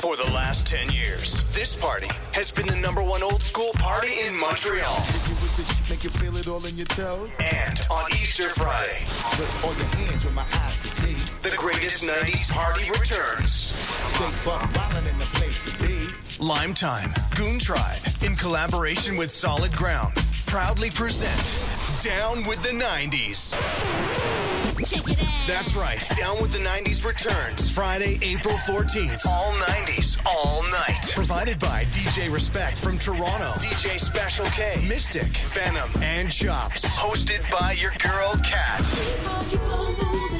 For the last 10 years, this party has been the number one old school party in Montreal. Make you feel it all in your toes. And on Easter Friday, Put all your hands where my eyes can see. the greatest 90s party returns. Straight buck in the place to be. Lime Time, Goon Tribe, in collaboration with Solid Ground, proudly present Down with the 90s. Check it out. That's right, Down with the 90s returns Friday, April 14th. All 90s, all night. Provided by DJ Respect from Toronto, DJ Special K, Mystic, Venom, and Chops. Hosted by your girl Kat.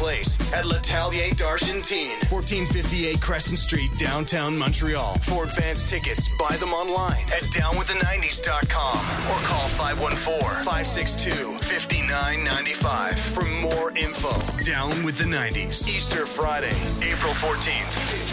Place at L'Atelier d'Argentine, 1458 Crescent Street, downtown Montreal. For advance tickets, buy them online at downwiththe90s.com or call 514-562-5995 for more info. Down with the 90s, Easter Friday, April 14th.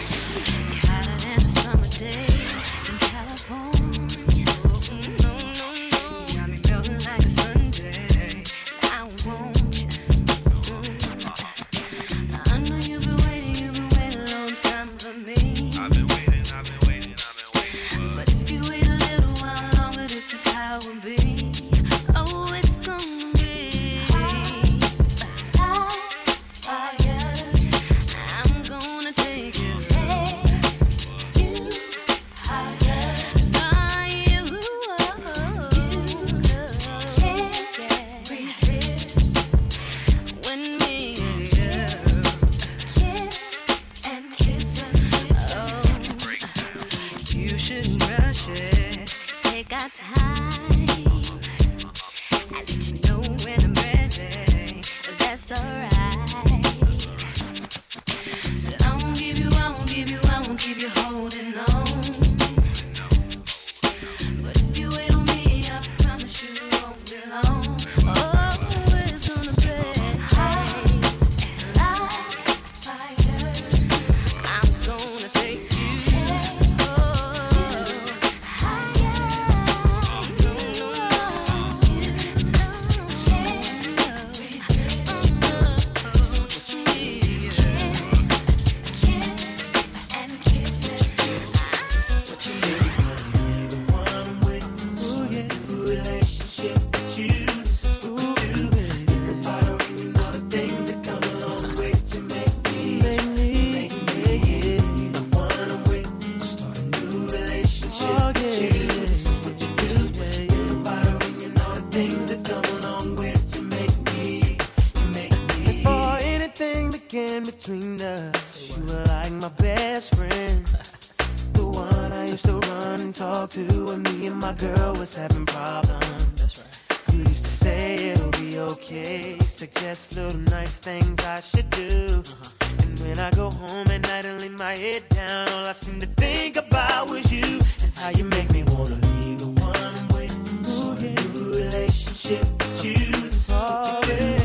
Anything between us, you were like my best friend. The one I used to run and talk to when me and my girl was having problems. That's right. You used to say it'll be okay, suggest little nice things I should do. Uh-huh. And when I go home at night and lay my head down, all I seem to think about was you and how you make me wanna leave the one I'm with. A new relationship with you. That's what you do.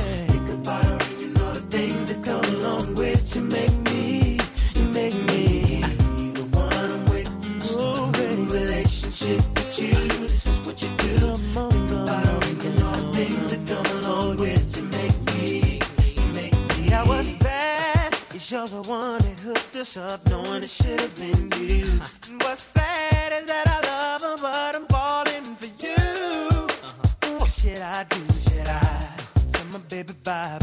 The one that hooked us up, knowing it should have been you. What's sad is that I love her, but I'm falling for you. Uh-huh. What should I do? Should I tell my baby bye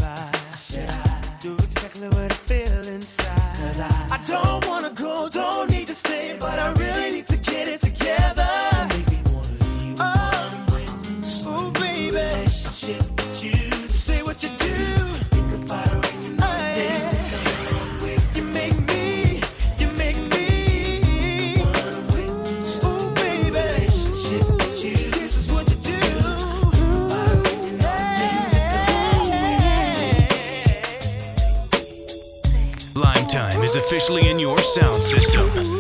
officially in your sound system.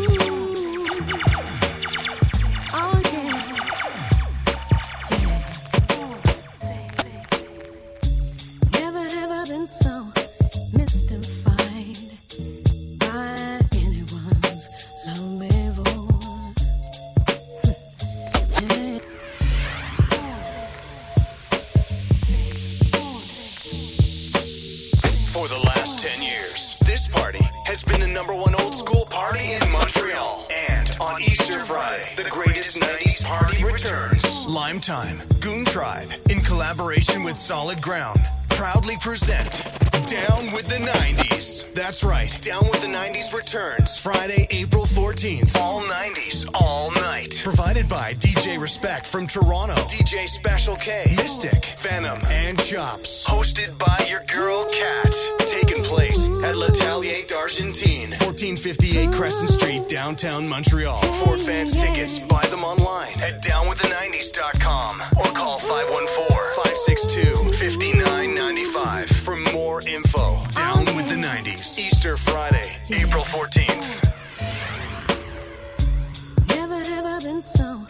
Prime Time, Goon Tribe, in collaboration with Solid Ground proudly present Down with the 90s. That's right, Down with the 90s returns Friday, April 14th. All 90s, all night. Provided by DJ Respect from Toronto, DJ Special K, Mystic, Venom, and Chops. Hosted by your girl Cat. Taking place at L'Atelier d'Argentine, 1458 Crescent Street, downtown Montreal. For fans, tickets, buy them online at downwiththe90s.com or call 514 562 59 more info. Down with the 90s. Easter Friday, April 14th. Never have I been so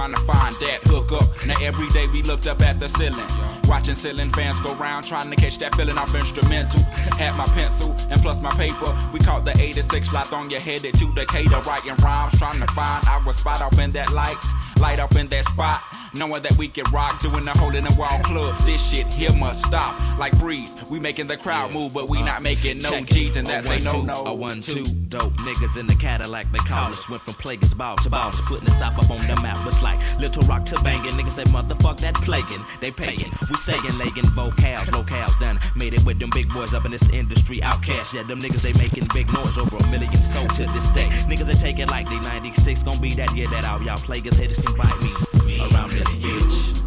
trying to find that hook up. Now every day we looked up at the ceiling. Watching ceiling fans go round trying to catch that feeling off instrumental. Had my pencil and plus my paper. We caught the 86 lot on your headed to Decatur. Writing rhymes, trying to find our spot off in that light. Light off in that spot. Knowing that we can rock, doing the hole in the wall club. This shit here must stop. Like freeze, we making the crowd move, but we uh, not making no G's, and that's a no two, no. A one two dope niggas in the Cadillac they call us. Went ball to boss, putting south up on the map. It's like little rock to banging. Niggas say motherfuck that plaguing. They paying, we staying legging vocals, locales done. Made it with them big boys up in this industry. OutKast, yeah, them niggas they making big noise over a million sold to this day. Niggas they take it like they 96 gon' be that year that all y'all plaguers haters can bite me around this bitch.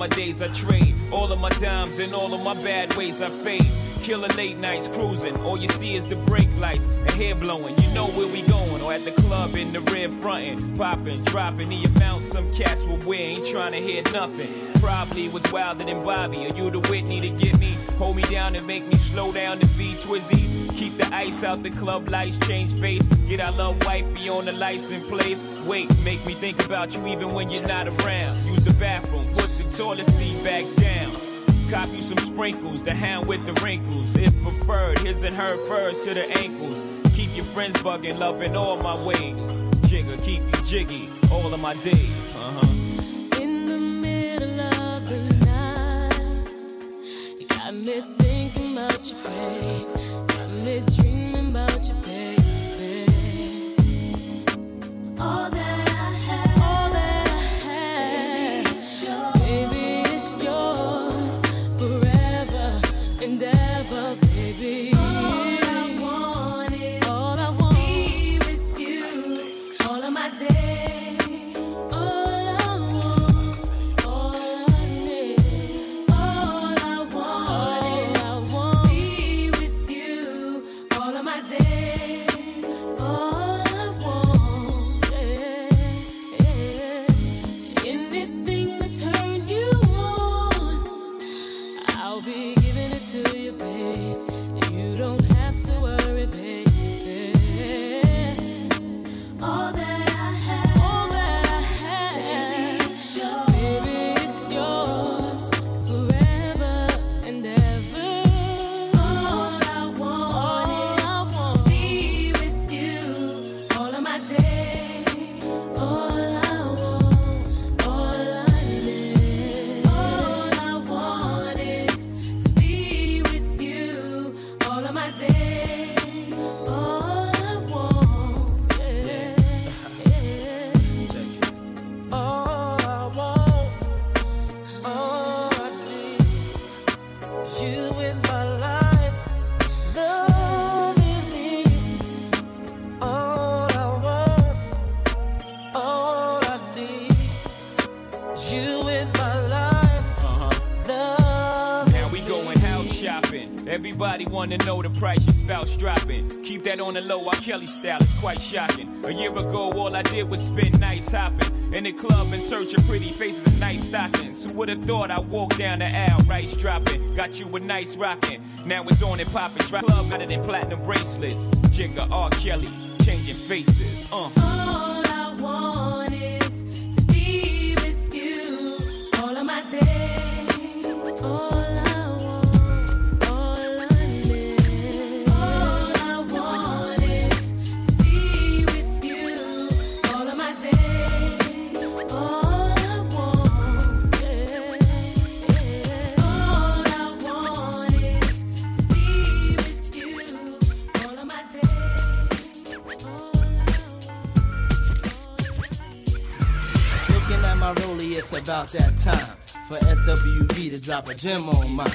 My days I trade, all of my dimes and all of my bad ways I fade. Killer late nights cruising, all you see is the brake lights and hair blowing. You know where we going, or at the club in the red frontin', popping, dropping the amount some cats will wear. Ain't trying to hear nothing. Probably was wilder than Bobby, Are you the Whitney to get me, hold me down and make me slow down the beat Twizzy. Keep the ice out the club lights, change face. Get our love wifey on the license place. Wait, make me think about you even when you're not around. Use the bathroom, put toilet seat back down. Cop you some sprinkles, the hand with the wrinkles. If preferred, his and her furs to the ankles. Keep your friends bugging, loving all my ways. Jigger, keep you jiggy, all of my days. Uh huh. In the middle of the night, you got me thinking about you, babe. Got me dreaming about you, baby. All that Everybody wanna know the price your spouse dropping. Keep that on the low, R. Kelly style is quite shocking. A year ago, all I did was spend nights hopping in the club in search of pretty faces and nice stockings. Who would've thought I walked down the aisle, rice dropping, got you a nice rocking. Now it's on and popping, drop club it in platinum bracelets. Jigga R. Kelly, changing faces. Uh. About that time for SWV to drop a gem on mine.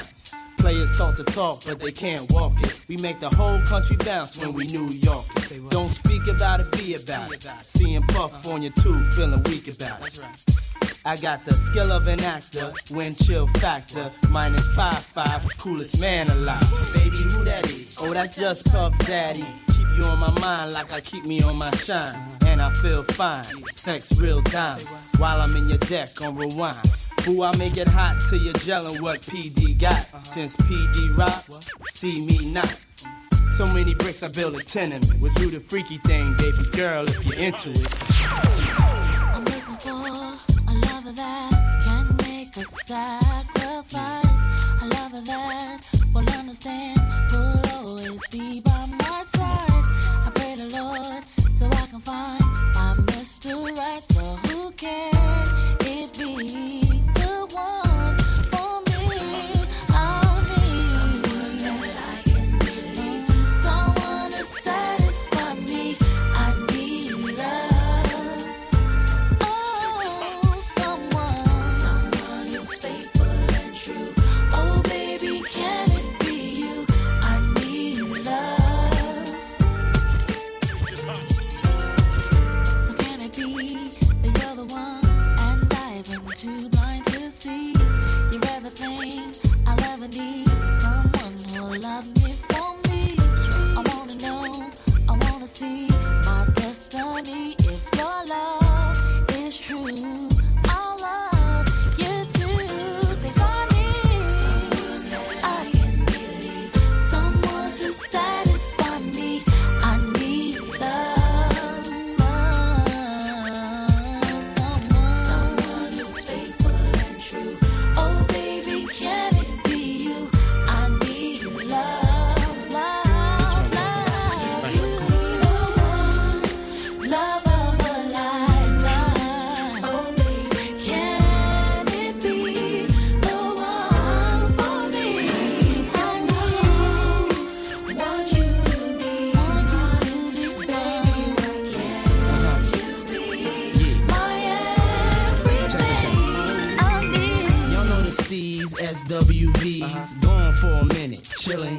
Players talk to talk, but they can't walk it. We make the whole country bounce when we New York. it. Don't speak about it, be about it. Seeing Puff on your tube, feeling weak about it. I got the skill of an actor, wind chill factor, minus five five, coolest man alive. Baby, who that is? Oh, that's just Puff Daddy. Keep you on my mind like I keep me on my shine, and I feel fine. Sex real time while I'm in your deck on rewind. Ooh, I make it hot till you're gelling what PD got. Since PD rock, see me not. So many bricks, I build a tenement. We'll do the freaky thing, baby girl, if you're into it. I'm looking for a lover that can make a sacrifice. A lover that will understand, will always be by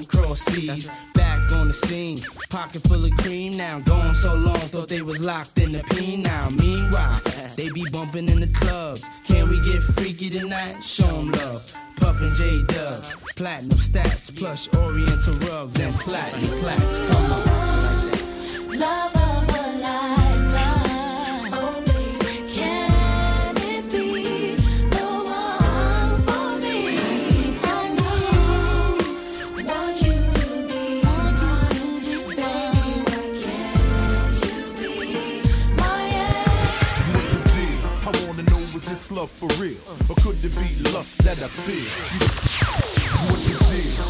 cross seas. Back on the scene, pocket full of cream now. Gone so long, thought they was locked in the peen now. Meanwhile, they be bumping in the clubs. Can we get freaky tonight? Show 'em love. Puffin' J Dubs, platinum stats, plush oriental rugs, and platinum plaques. Come on. Love love for real? Or could it be lust that I feel? What?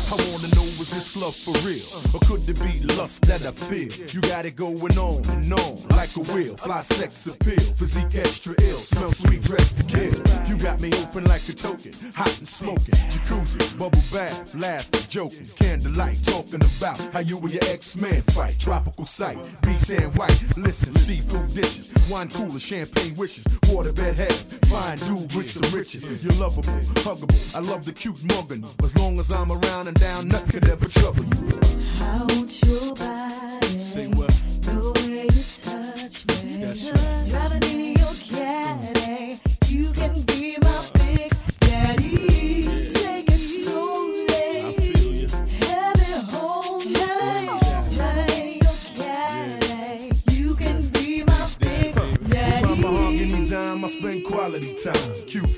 I wanna is this love for real? Or could it be lust that I feel? You got it going on and on like a wheel. Fly sex appeal, physique extra ill. Smell sweet, dressed to kill. You got me open like a token, hot and smoking. Jacuzzi, bubble bath, laughing, joking. Candlelight, talking about how you and your ex-man fight. Tropical sight, beach and white. Listen, seafood dishes, wine cooler, champagne wishes, waterbed head, fine dude with some riches. You're lovable, huggable. I love the cute mugging. As long as I'm around and down, nothing could ever trouble you. I want your body. Say what? The way you touch me. That's right. Driving in your caddy. You can be my big daddy. Take it slowly. It home. Driving in your caddy. You can be my big daddy. Mama hung give me dime, I spend quality time. Cute faced, haircut, like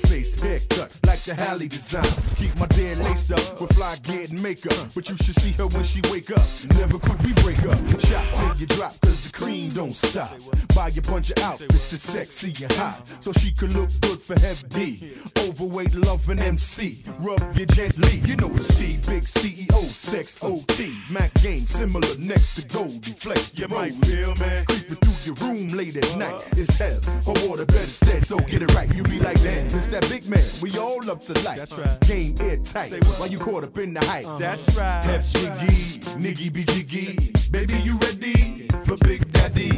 the Halle design. Keep my dead laced up with fly gear and makeup. But you should see her when she wake up. Never could we break up. Shop till you drop, cause the cream don't stop. Buy a bunch of outfits that's sexy and hot. So she can look good for Hep Overweight loving MC. Rub you gently. You know it's Steve, big CEO, sex OT. Mac game similar next to Goldie Flex. You might feel, man. Creeping through your room late at night. It's hell. Her water better instead, so get it right. You be like, damn, it's that big man. We all love to like. That's right. Game airtight. While you caught up in the hype. That's right. Hep jiggy, niggy be jiggy. Baby, you ready for Big Daddy?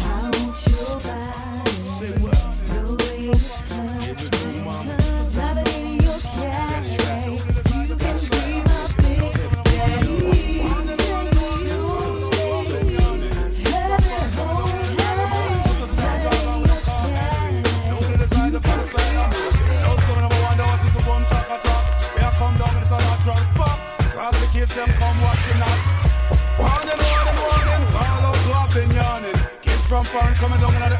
I want your body. Say what? The way foreign coming down in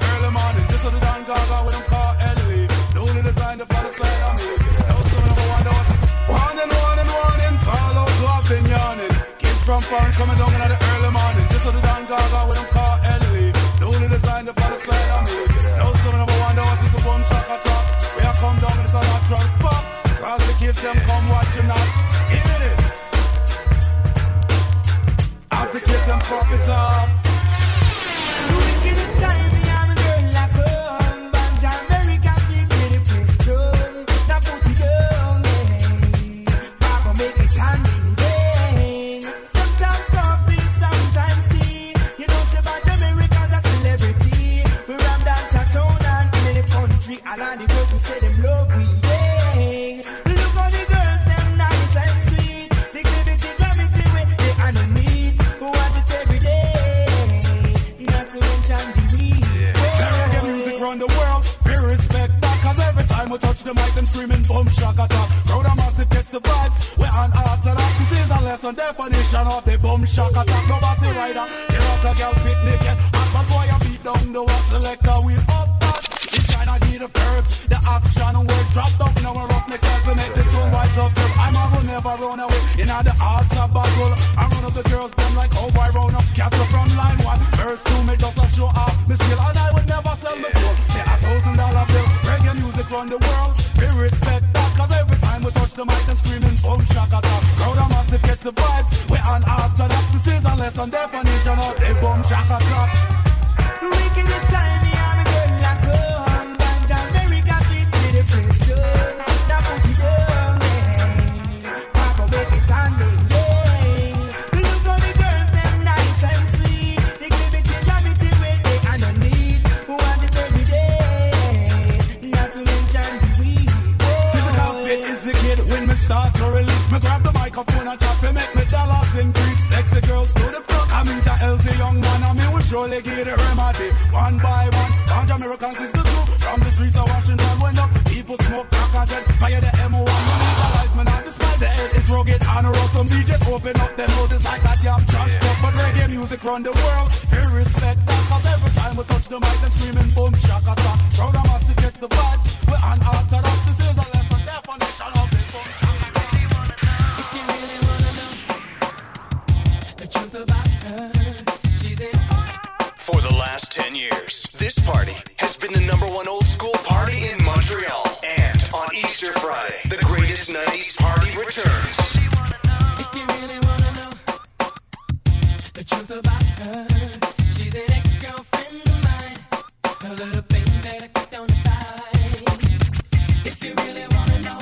if you really wanna know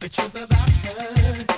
the truth about her.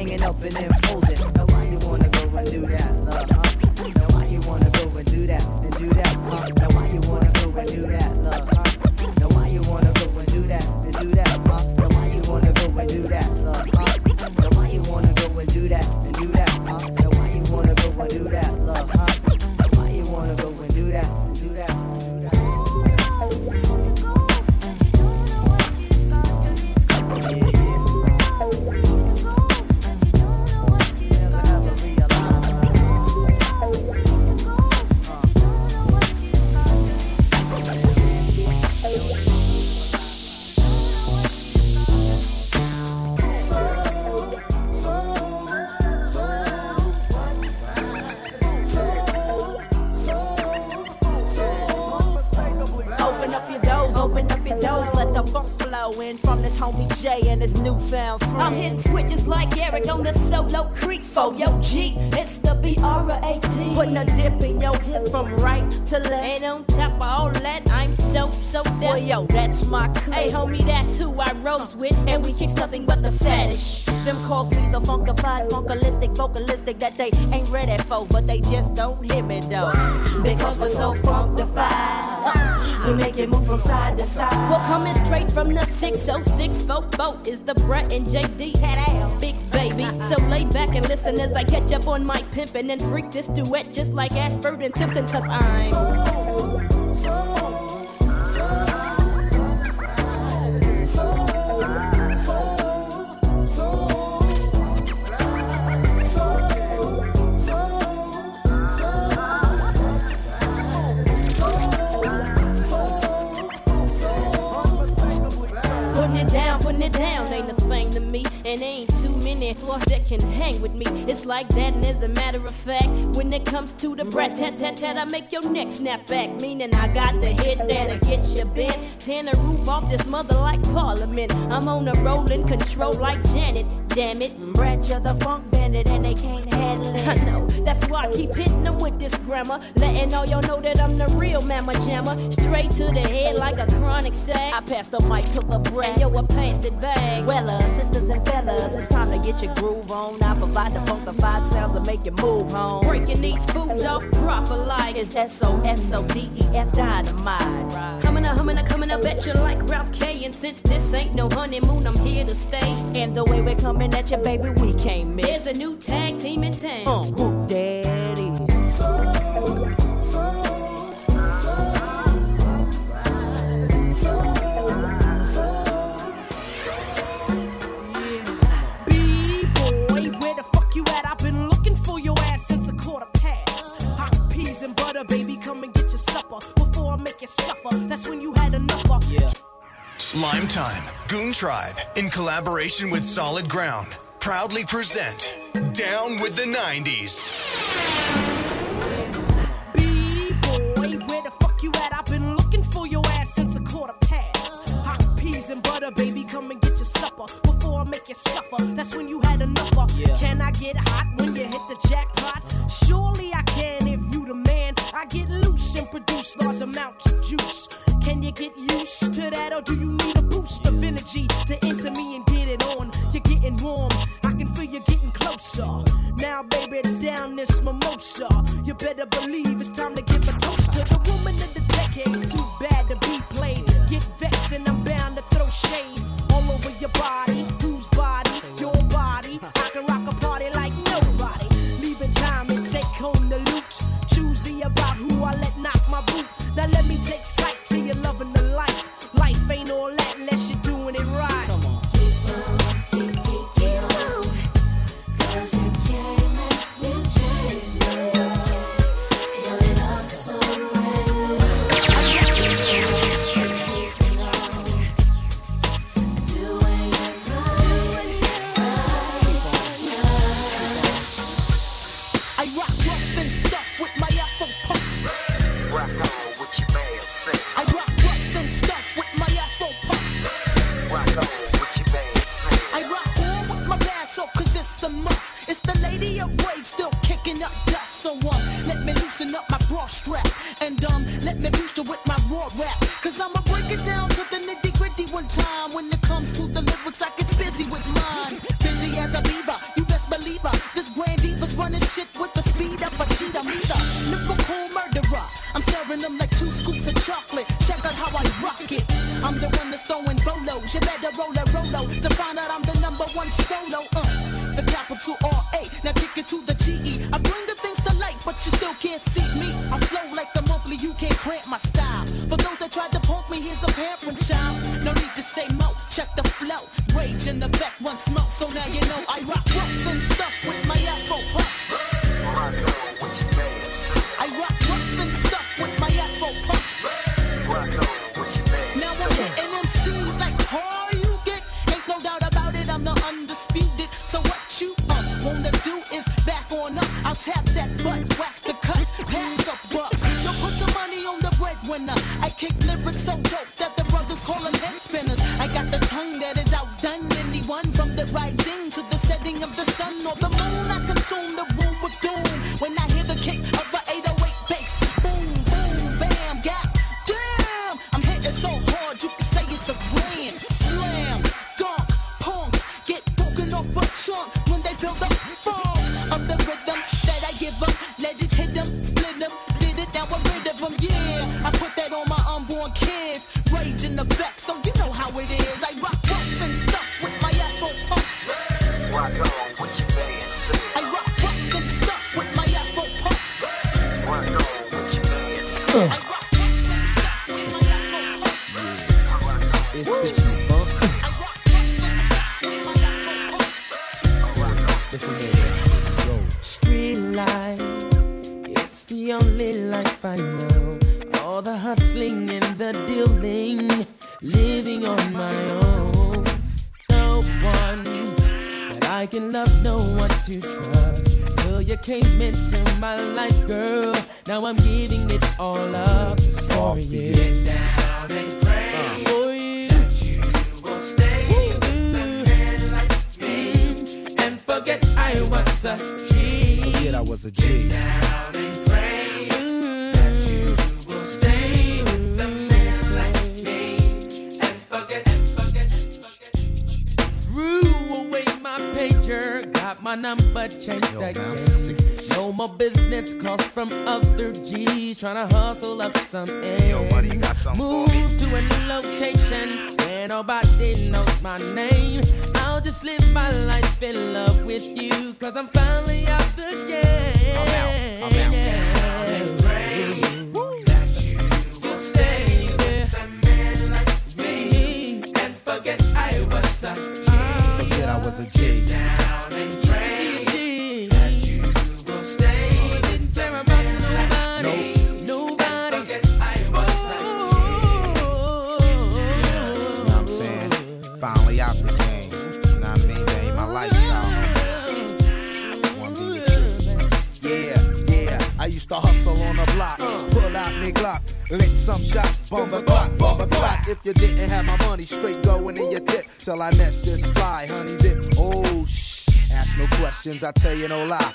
Hanging up and imposing. Now why you wanna go and do that, the 606 folk boat is Da Brat and JD. Big baby. So lay back and listen as I catch up on my pimpin' and freak this duet just like Ashford and Simpson, cause I'm. Like that, and as a matter of fact, when it comes to the brat tat tat tat, I make your neck snap back. Meaning I got the hit that'll get you bent. Tearing the roof off this mother like Parliament. I'm on a rolling control like Janet. Damn it. Brat, you're the funk and they can't handle it. I know, that's why I keep hitting them with this grammar. Letting all y'all know that I'm the real mamma jammer. Straight to the head like a chronic sack. I pass the mic to Da Brat. And yo, I passed it back. Well, uh, sisters and fellas, it's time to get your groove on. I provide the funkified sounds to make you move home. Breaking these fools off proper like It's S-O-S-O-D-E-F dynamite. Right. Humming a humming a coming, up bet you like Ralph K. And since this ain't no honeymoon, I'm here to stay. And the way we're coming at you, baby, we can't miss. There's a new tag team in town. Uh, who that is? B-boy, where the fuck you at? I've been looking for your ass since a quarter past. Hot peas and butter, baby, come and get your supper before I make you suffer. That's when you had enough of. Yeah. Lime Time, Goon Tribe, in collaboration with Solid Ground, proudly present Down with the 90s. I kick lyrics so dope that the brothers call them head spinners.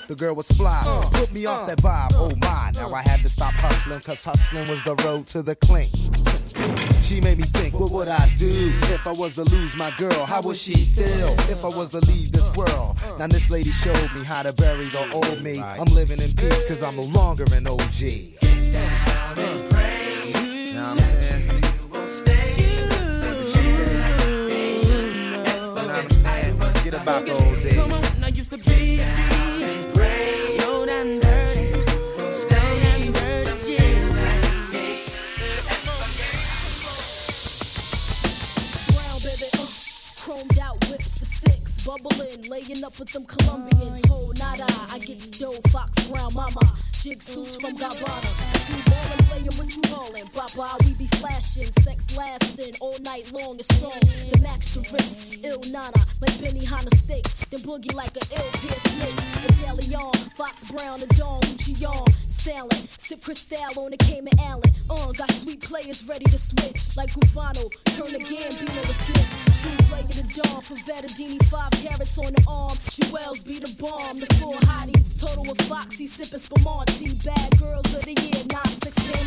The girl was fly, uh, put me uh, off that vibe. Oh, uh, oh my, now I had to stop hustling, cause hustling was the road to the clink. She made me think, what would I do if I was to lose my girl? How would she feel if I was to leave this uh, world? Uh, uh. Now, this lady showed me how to bury the old me. I'm living in peace because I'm no longer an OG. Get down and pray. You know I'm saying? You will stay. I'm saying? Forget about the old days. Come on, I used to be. laying up with them Colombians. Oh, not I get dough, fox, brown mama, jig suits from Gabbana what you? Baba, we be flashing, sex lasting all night long and strong. The max to risk, ill nana, like Benihana steaks, then boogie like an ill pierce snake. Italian, Fox Brown, and Don on. Stalin, sip Cristal on the Cayman Allen. Uh, got sweet players ready to switch, like Gravano, turn the Gambino to snitch. True play in the Dawn, for Vettadini, five carrots on the arm. Jewels be the bomb, the four hotties, total of Foxy, sippin' Spumante, bad girls of the year, not six, ten,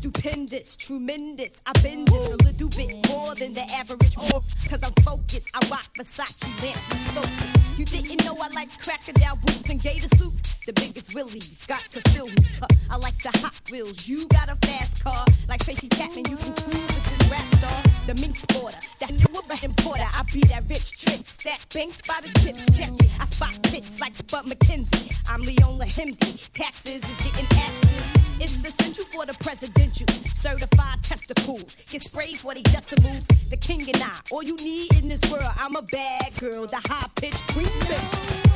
stupendous, tremendous. I've been just a little bit more than the average whore. Cause I'm focused, I rock Versace lamps and soaps. You didn't know I like crocodile boots and gator suits the biggest willies. Got to fill me. I like the Hot Wheels. You got a fast car. Like Tracy Chapman, you can cruise with this rap star. The mink sporter, that new porter. I be that rich trick. Stack banks by the chips. Check it. I spot pits like Spud McKenzie. I'm Leona Helmsley. Taxes is getting taxes. It's essential for the presidential. Certified testicles. Get sprayed for the decimals. The king and I. All you need in this world. I'm a bad girl. The high pitched creep bitch.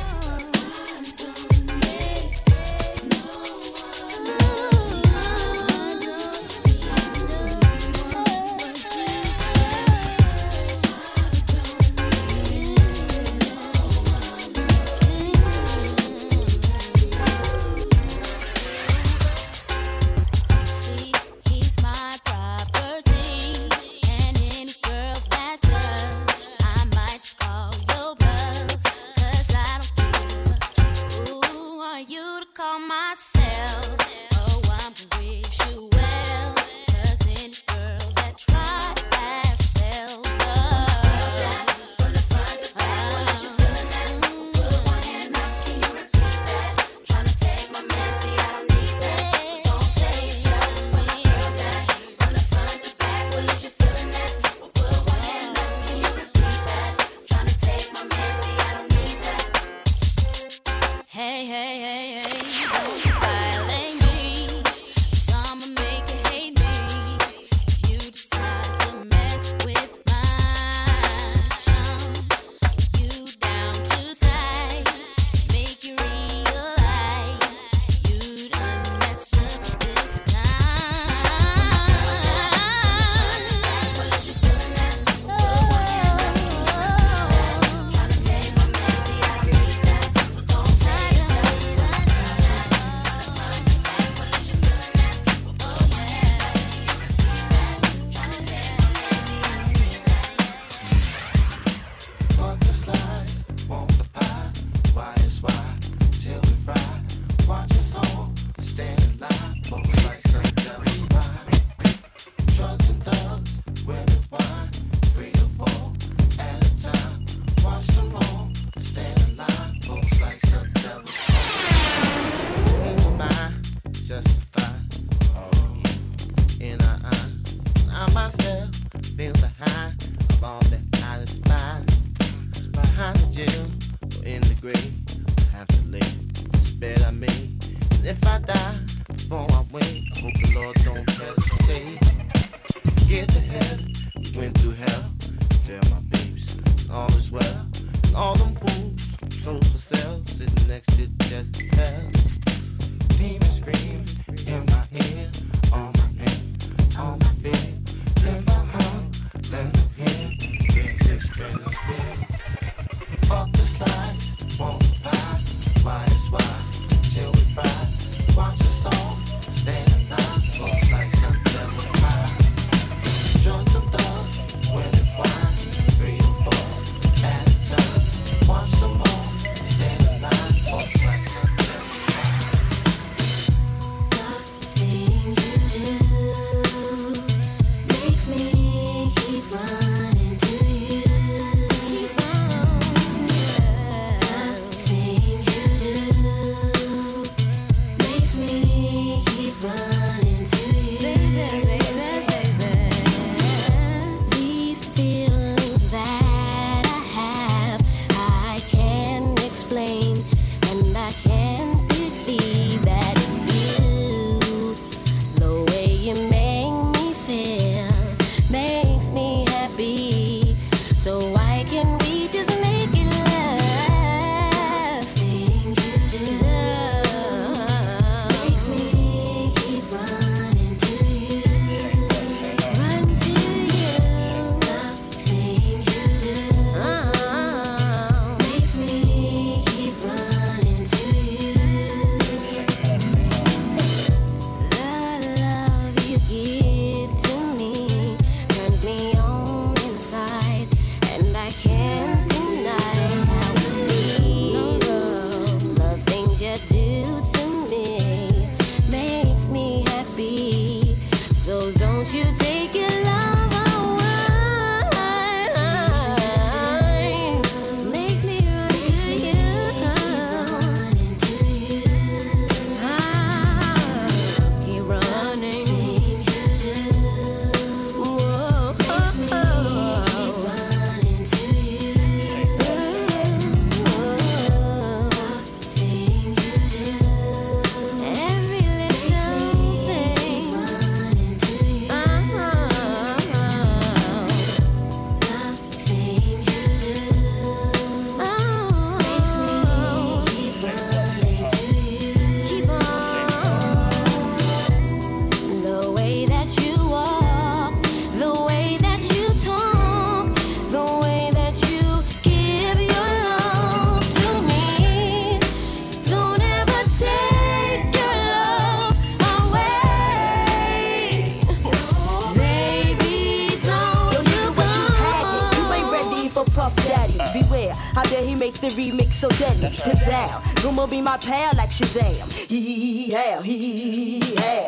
Shazam. Hee hee hee hee.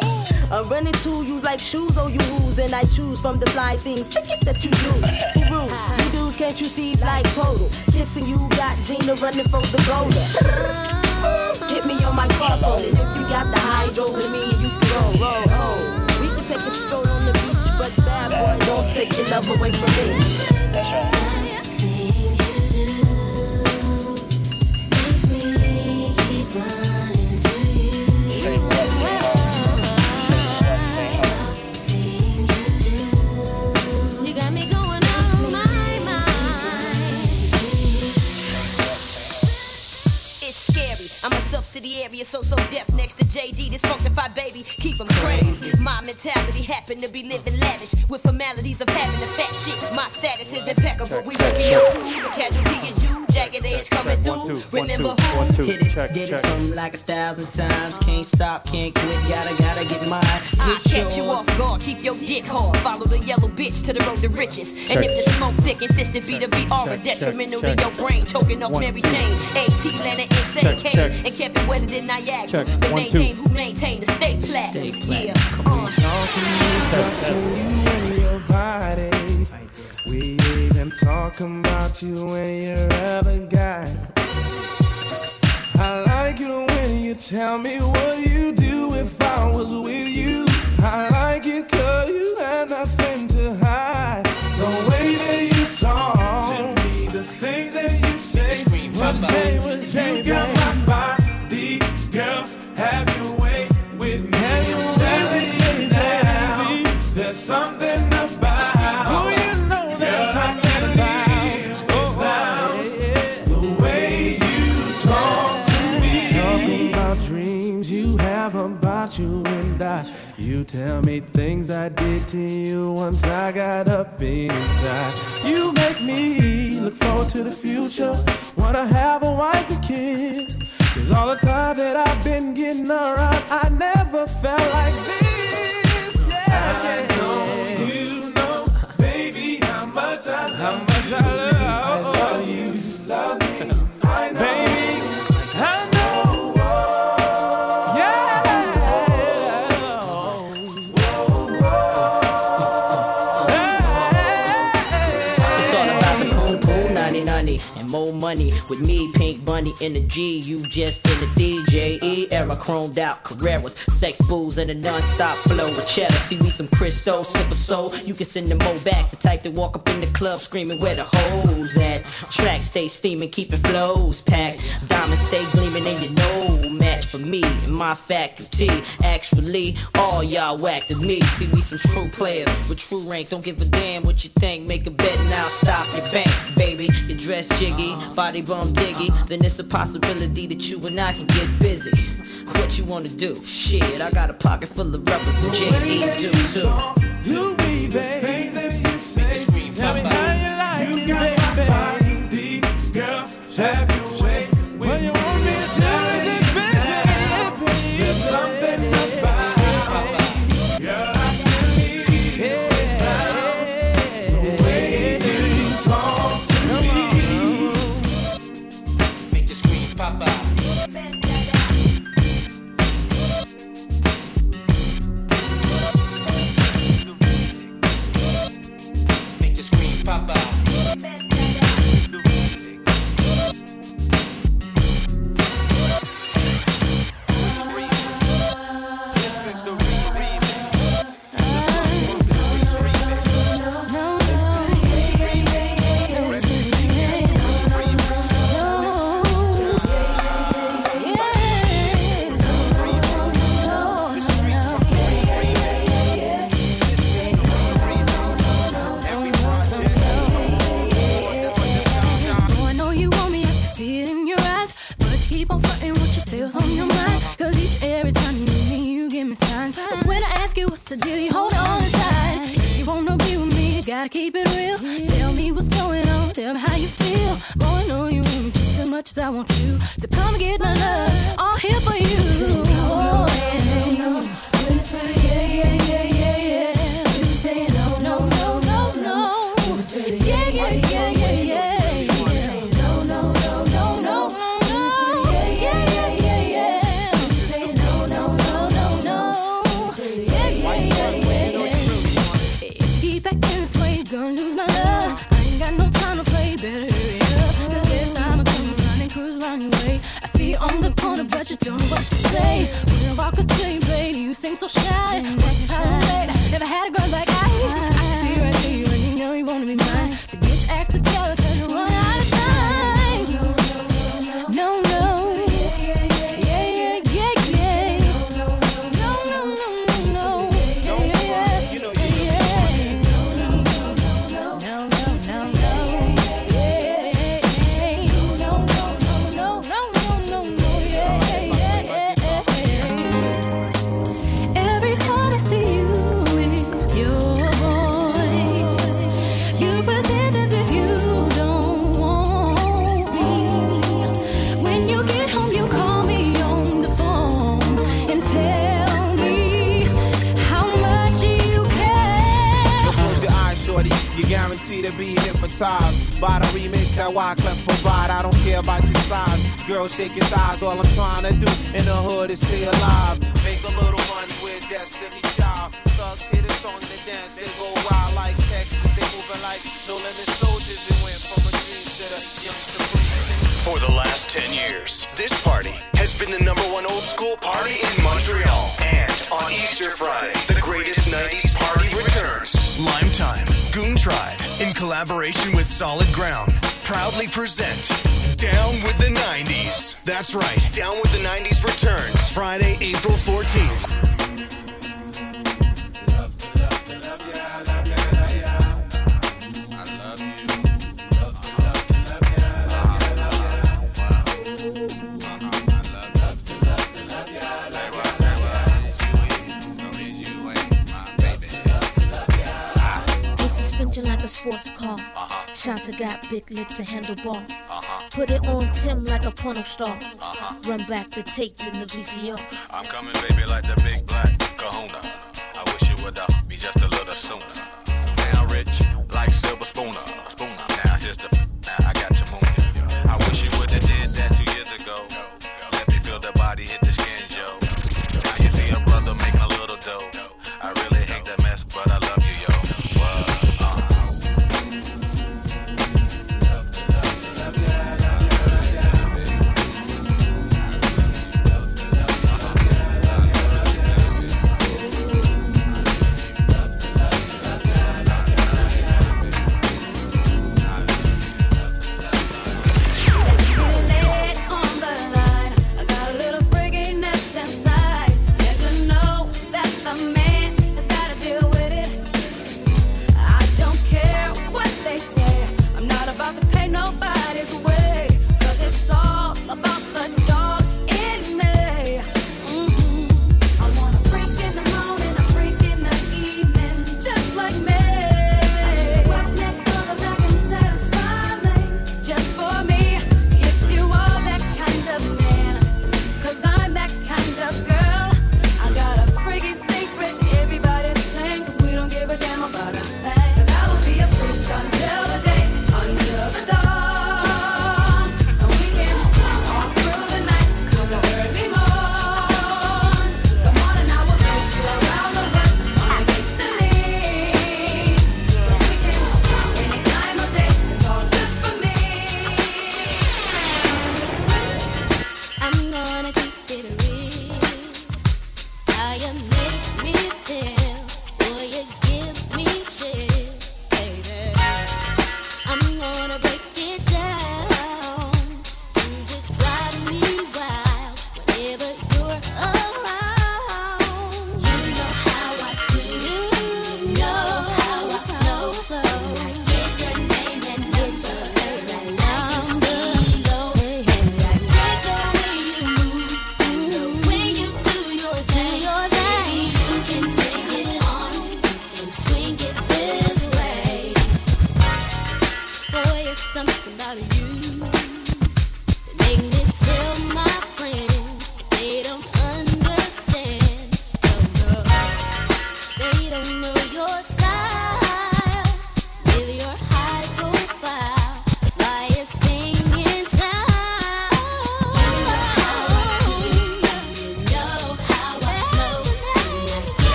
I'm running to you like shoes, oh you who's, and I choose from the fly things that you do. Who? You dudes can't you see like total? Kissing you got Gina running for the boulder. Hit me on my car phone, and if you got the hydro with me, you can roll, roll, roll. We can take a stroll on the beach, but bad boy, don't take your love away from me. That's right. Who? Hit it, did it something like a thousand times. Can't stop, can't quit, gotta, gotta get mine. I'll Get catch you off guard, keep your dick hard. Follow the yellow bitch to the road to riches. And if the smoke thick, insist to be the BR, Check, a check, detrimental check. to your brain, choking off One, Mary two. Jane. AT Leonard, insane Check, Kane, check. and kept it wetter than Niagara. Check. The One, main two. name who maintained the state plat. Yeah, uh. Touching you and your body. We even talk about you and your other guy. Like it when you tell me what you do if I was with you. Tell me things I did to you once I got up inside. You make me look forward to the future. Wanna have a wife and kids. Cause all the time that I've been getting around, I never felt like this. Money. With me, Pink Bunny in the G, you just in the DJE era, chromed out Carreras, sex booze, and a non-stop flow with cheddar. See me some Cristo, sip a soul. You can send them more back. The type that walk up in the club screaming where the hoes at. Track stay steaming, keeping flows packed. Diamonds stay gleaming, and you know match for me and my faculty. Actually, all y'all whack to me. See, we some true players with true rank. Don't give a damn what you think. Make a bet now, stop your bank, baby. Your dress jiggy, body bum diggy. Then it's a possibility that you and I can get busy. What you wanna do? Shit, I got a pocket full of rubbers and JD do too. You be, baby. you say. Tell me how you like it, baby. Girl, have Oh, a sports car. Uh-huh. Shanta got big lips and handlebars. Uh-huh. Put it on Tim like a porno star. Uh-huh. Run back the tape in the VCR. I'm coming, baby, like the big black kahuna. I wish you would have me just a little sooner. So now rich, like silver spooner. spooner. Now here's the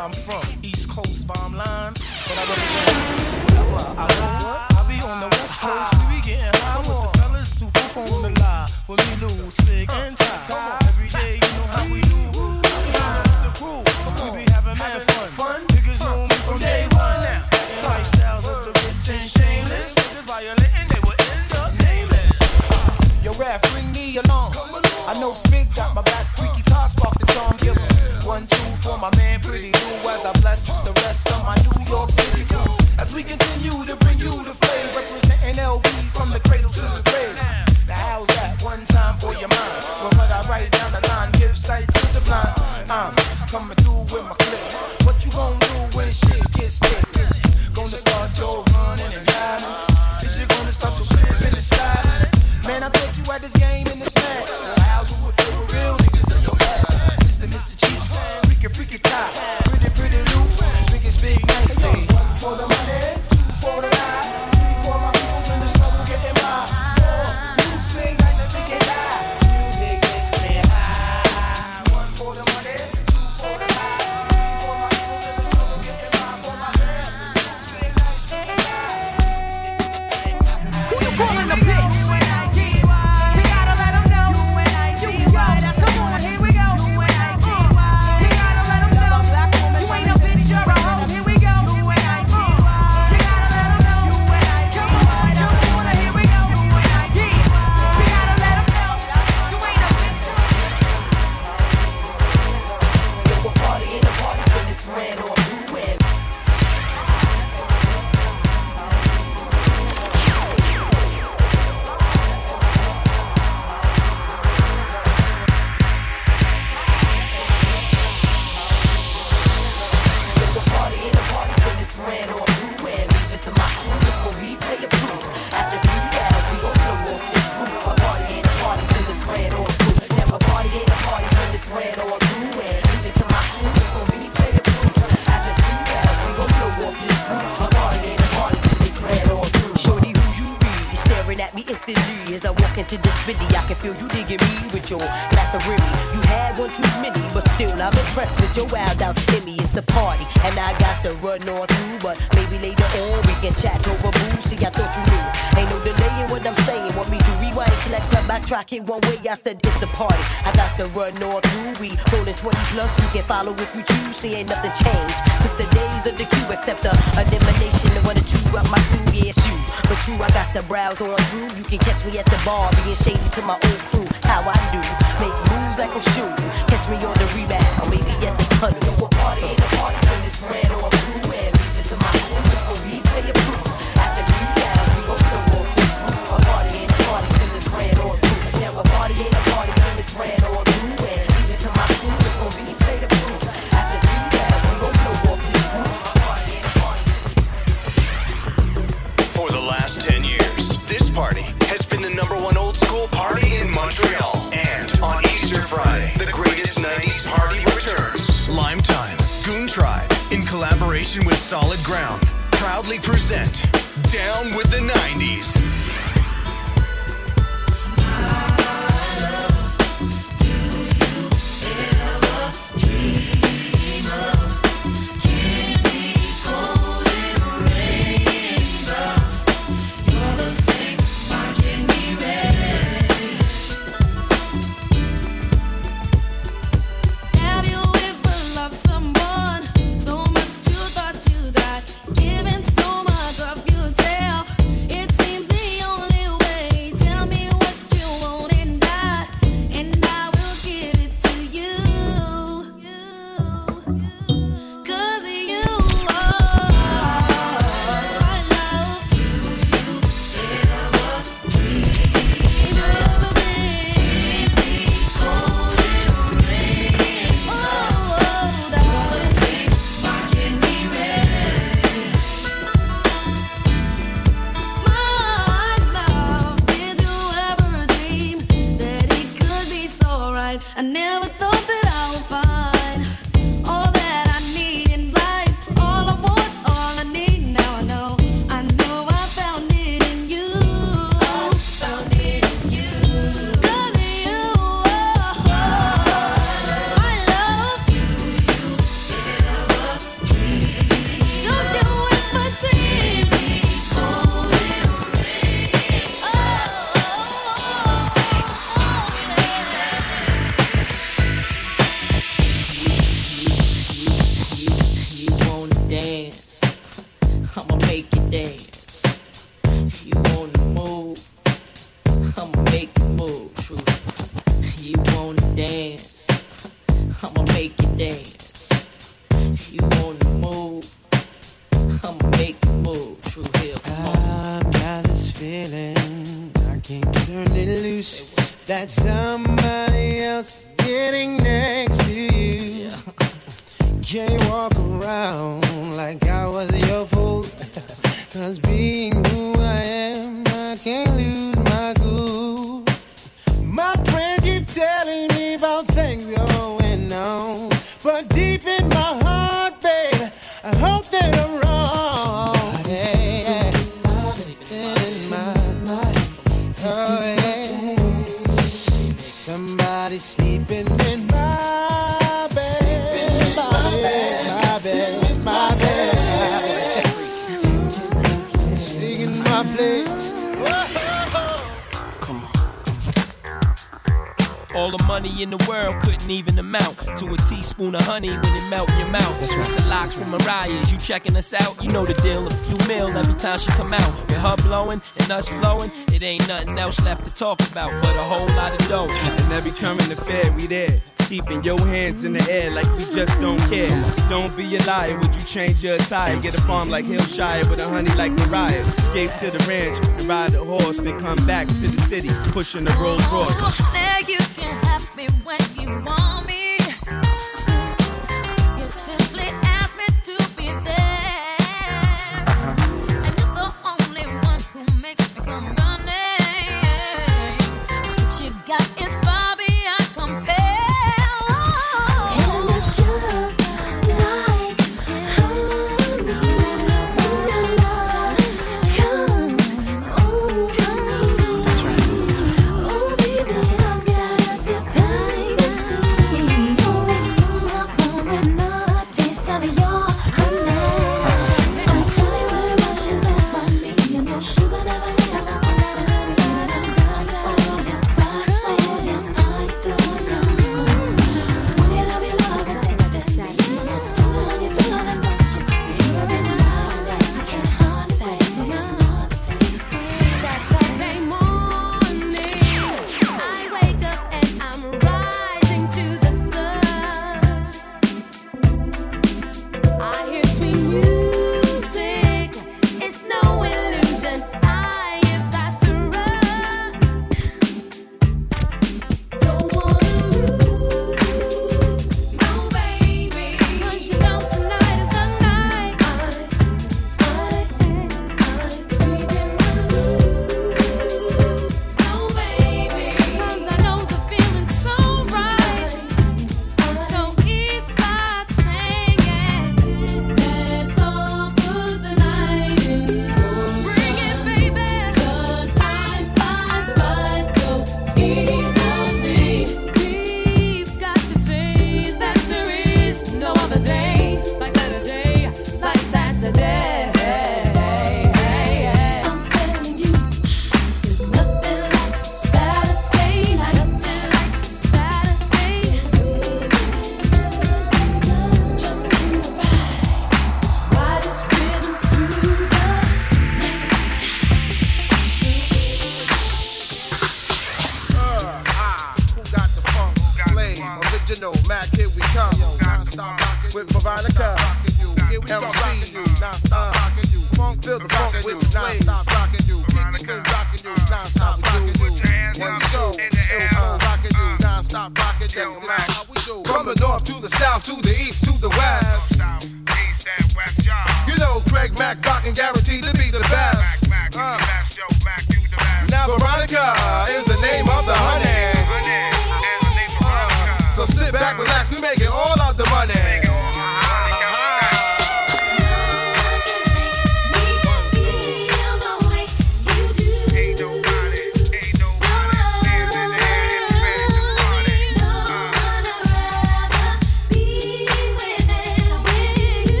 I'm from. East Coast bomb line. But I represent. I rock it one way, I said it's a party. I got to run north Ruby. Rolling 20 plus, you can follow if you choose. She ain't nothing changed since the days of the Q. except the elimination of one or two up my crew. Yes, you. But you, I got to browse on through. You can catch me at the bar, being shady to my old crew. How I do, make moves like I'm shooting. Catch me on the rebound, maybe at the tunnel. No, a party ain't a party in this red or blue. Montreal. And on Easter Friday, the greatest 90s party returns. Lime Time, Goon Tribe, in collaboration with Solid Ground, proudly present Down with the 90s. your fault. Cause being an even amount to a teaspoon of honey when it melt in your mouth. That's right. The Lox and Mariah's. You checking us out? You know the deal. A few mil every time she come out. With her blowing and us flowing, it ain't nothing else left to talk about but a whole lot of dough. And every coming to fair, we there keeping your hands in the air like we just don't care. Don't be a liar, would you change your attire? Get a farm like Hillshire with a honey like Mariah. Escape to the ranch ride a horse, then come back to the city, pushing the Rolls Royce.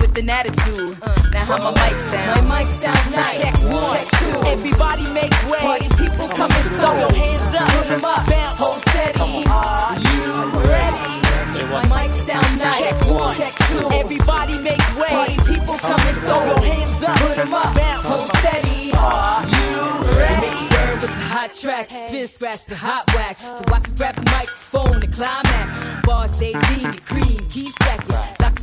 With an attitude. Uh, now how my mic sound? My mic sound nice. Check one, Check two. Everybody make way. Party people come and Throw your hands up. Put 'em up. Bounce. Hold steady. Are you ready? My mic sound nice. Check one. Check two. Everybody make way. Party people come and Throw your hands up. Put 'em up. Bounce. Hold steady. Are you ready? Stir with the hot track, spin scratch the hot wax. So I can grab the microphone and climax. Bars stay lean, cream, keep stacking.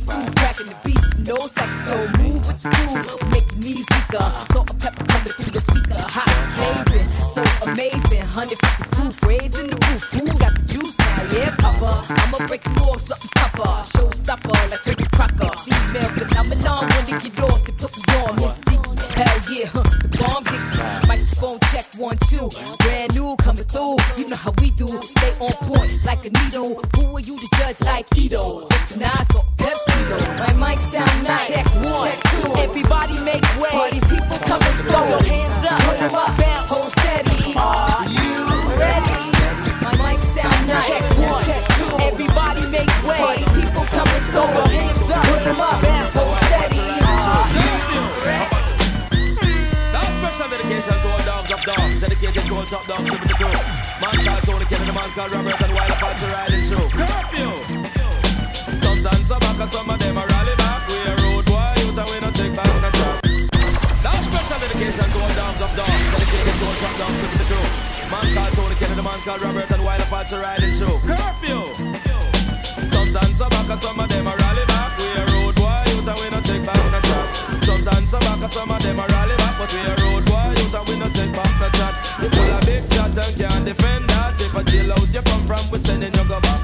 Dr. Cracking the beats, no slacking. So move with the groove, make me weaker. Salt-N-Pepa coming through the speaker, hot blazing, so amazing. 150 proof, raising the roof. Who got the juice now? Yeah, Papa. I'ma break you off something proper. Showstopper, like Ricky Crocker. Female phenomenon when they get off, they put me on. Jiggy, hell yeah, huh, the bomb dicky. Microphone check one, two. Brand new coming through. You know how we do. Stay on point like a needle. Who are you to judge like Ito? Nice or Check one. Check two. Everybody make way. Party people coming through. Throw your hands up. Put 'em up. Bounce. Hold steady. Are you ready? My mic sound nice. Check one. Check two. Everybody make way. Party people coming Throw your hands up. Put 'em up. Bounce. Hold steady. Are you ready? Now special dedication to all dogs of dogs, dedicated to all top dogs living the crew. Man called Tony Kennedy, man called Robert, and Wild Apache riding through. Curfew! Some dance back and some of them a man called Robert, and Wild Apache riding through. Curfew! Some dance back some of them a rally back. We a road boy, youth and we don't take back the track. Some dance back some of them a rally back, but we a road boy, youth and we don't take back the chat. You full of big chat and can't defend that. If a jailhouse you come from, we sending you go back.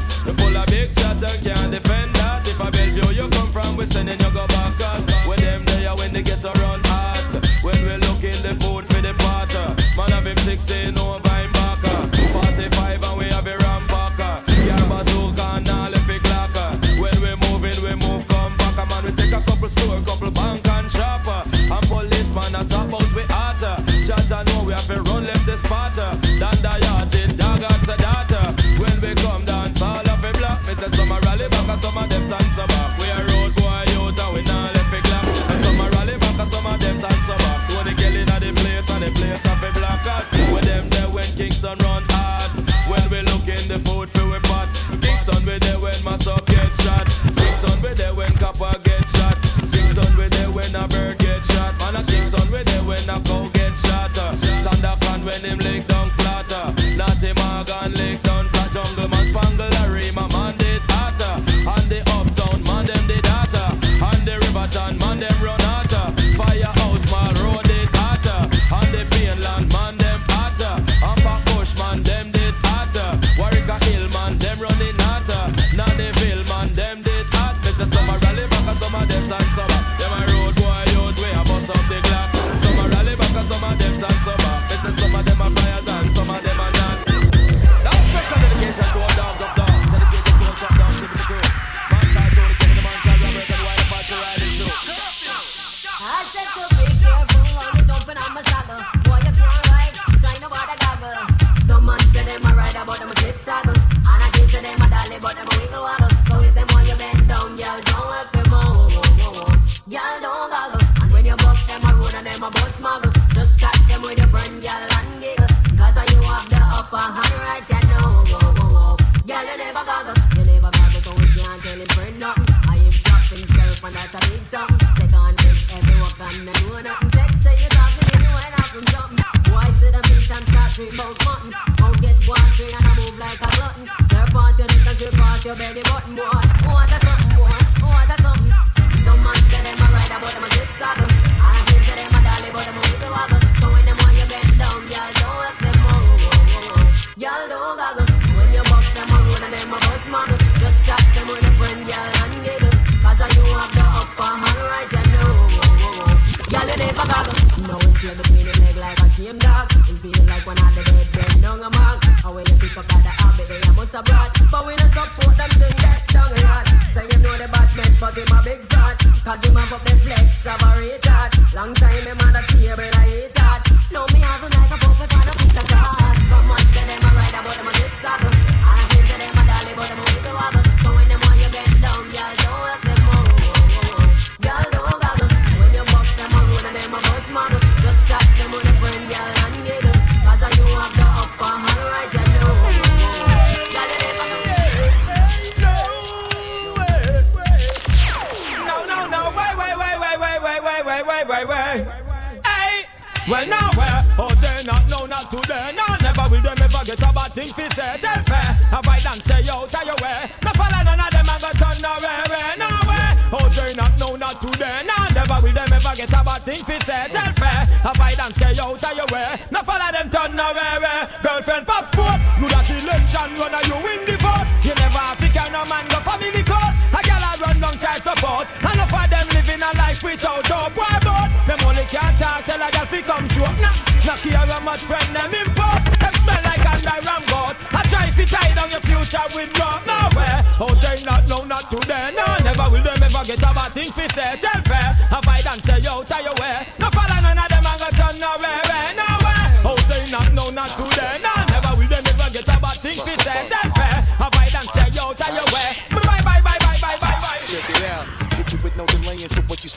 future with God nowhere. Oh, say not no, not today. No, never will them ever get a bad thing for say. Tell fair, avoid and stay out of your way. No follow none of them I'm gonna turn nowhere, nowhere. Oh, say not no, not today. No, never will them ever get a bad thing for say. Tell fair, avoid and stay out of your way.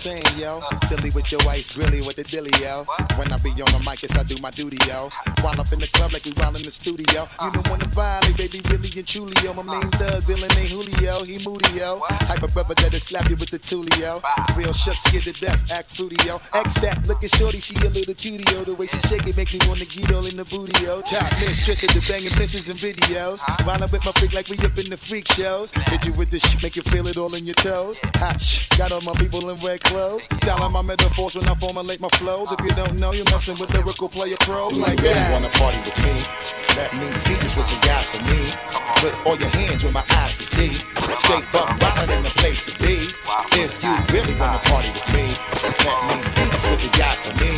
saying, yo? Silly with your ice grilly with the dilly, yo. When I be on the mic, yes, I do my duty, yo. While up in the club like we while in the studio. You know when the vibe, baby, really and truly, yo. My main thug, villain ain't Julio, he moody, yo. Type of brother that'll slap you with the tulio. Real shucks, get to death, act fruity, yo. X that, looking shorty, she a little cutie, yo. The way she shake it make me wanna get all in the booty, yo. Top mistress at the banging misses and videos. While I'm with my freak like we up in the freak shows. Hit you with the shit, make you feel it all in your toes. Hotch, got all my people in red clothes clothes. Dialing my metaphors when I formulate my flows. If you don't know, you're messing with lyrical player pros like that. Wanna party with me? Let me see just what you got for me. Put all your hands where my eyes can see. Straight up, rollin' in the place to be. If you really wanna party with me, let me see just what you got for me.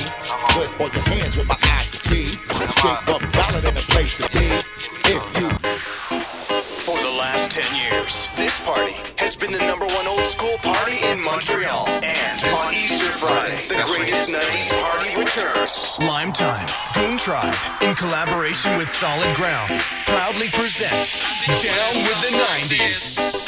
Put all your hands where my eyes can see. Straight up, rollin' in the place to be. If you for the last 10 years, this party has been the number one old school party in Montreal. 90s party returns. Lime Time, Goon Tribe, in collaboration with Solid Ground, proudly present Down with the 90s.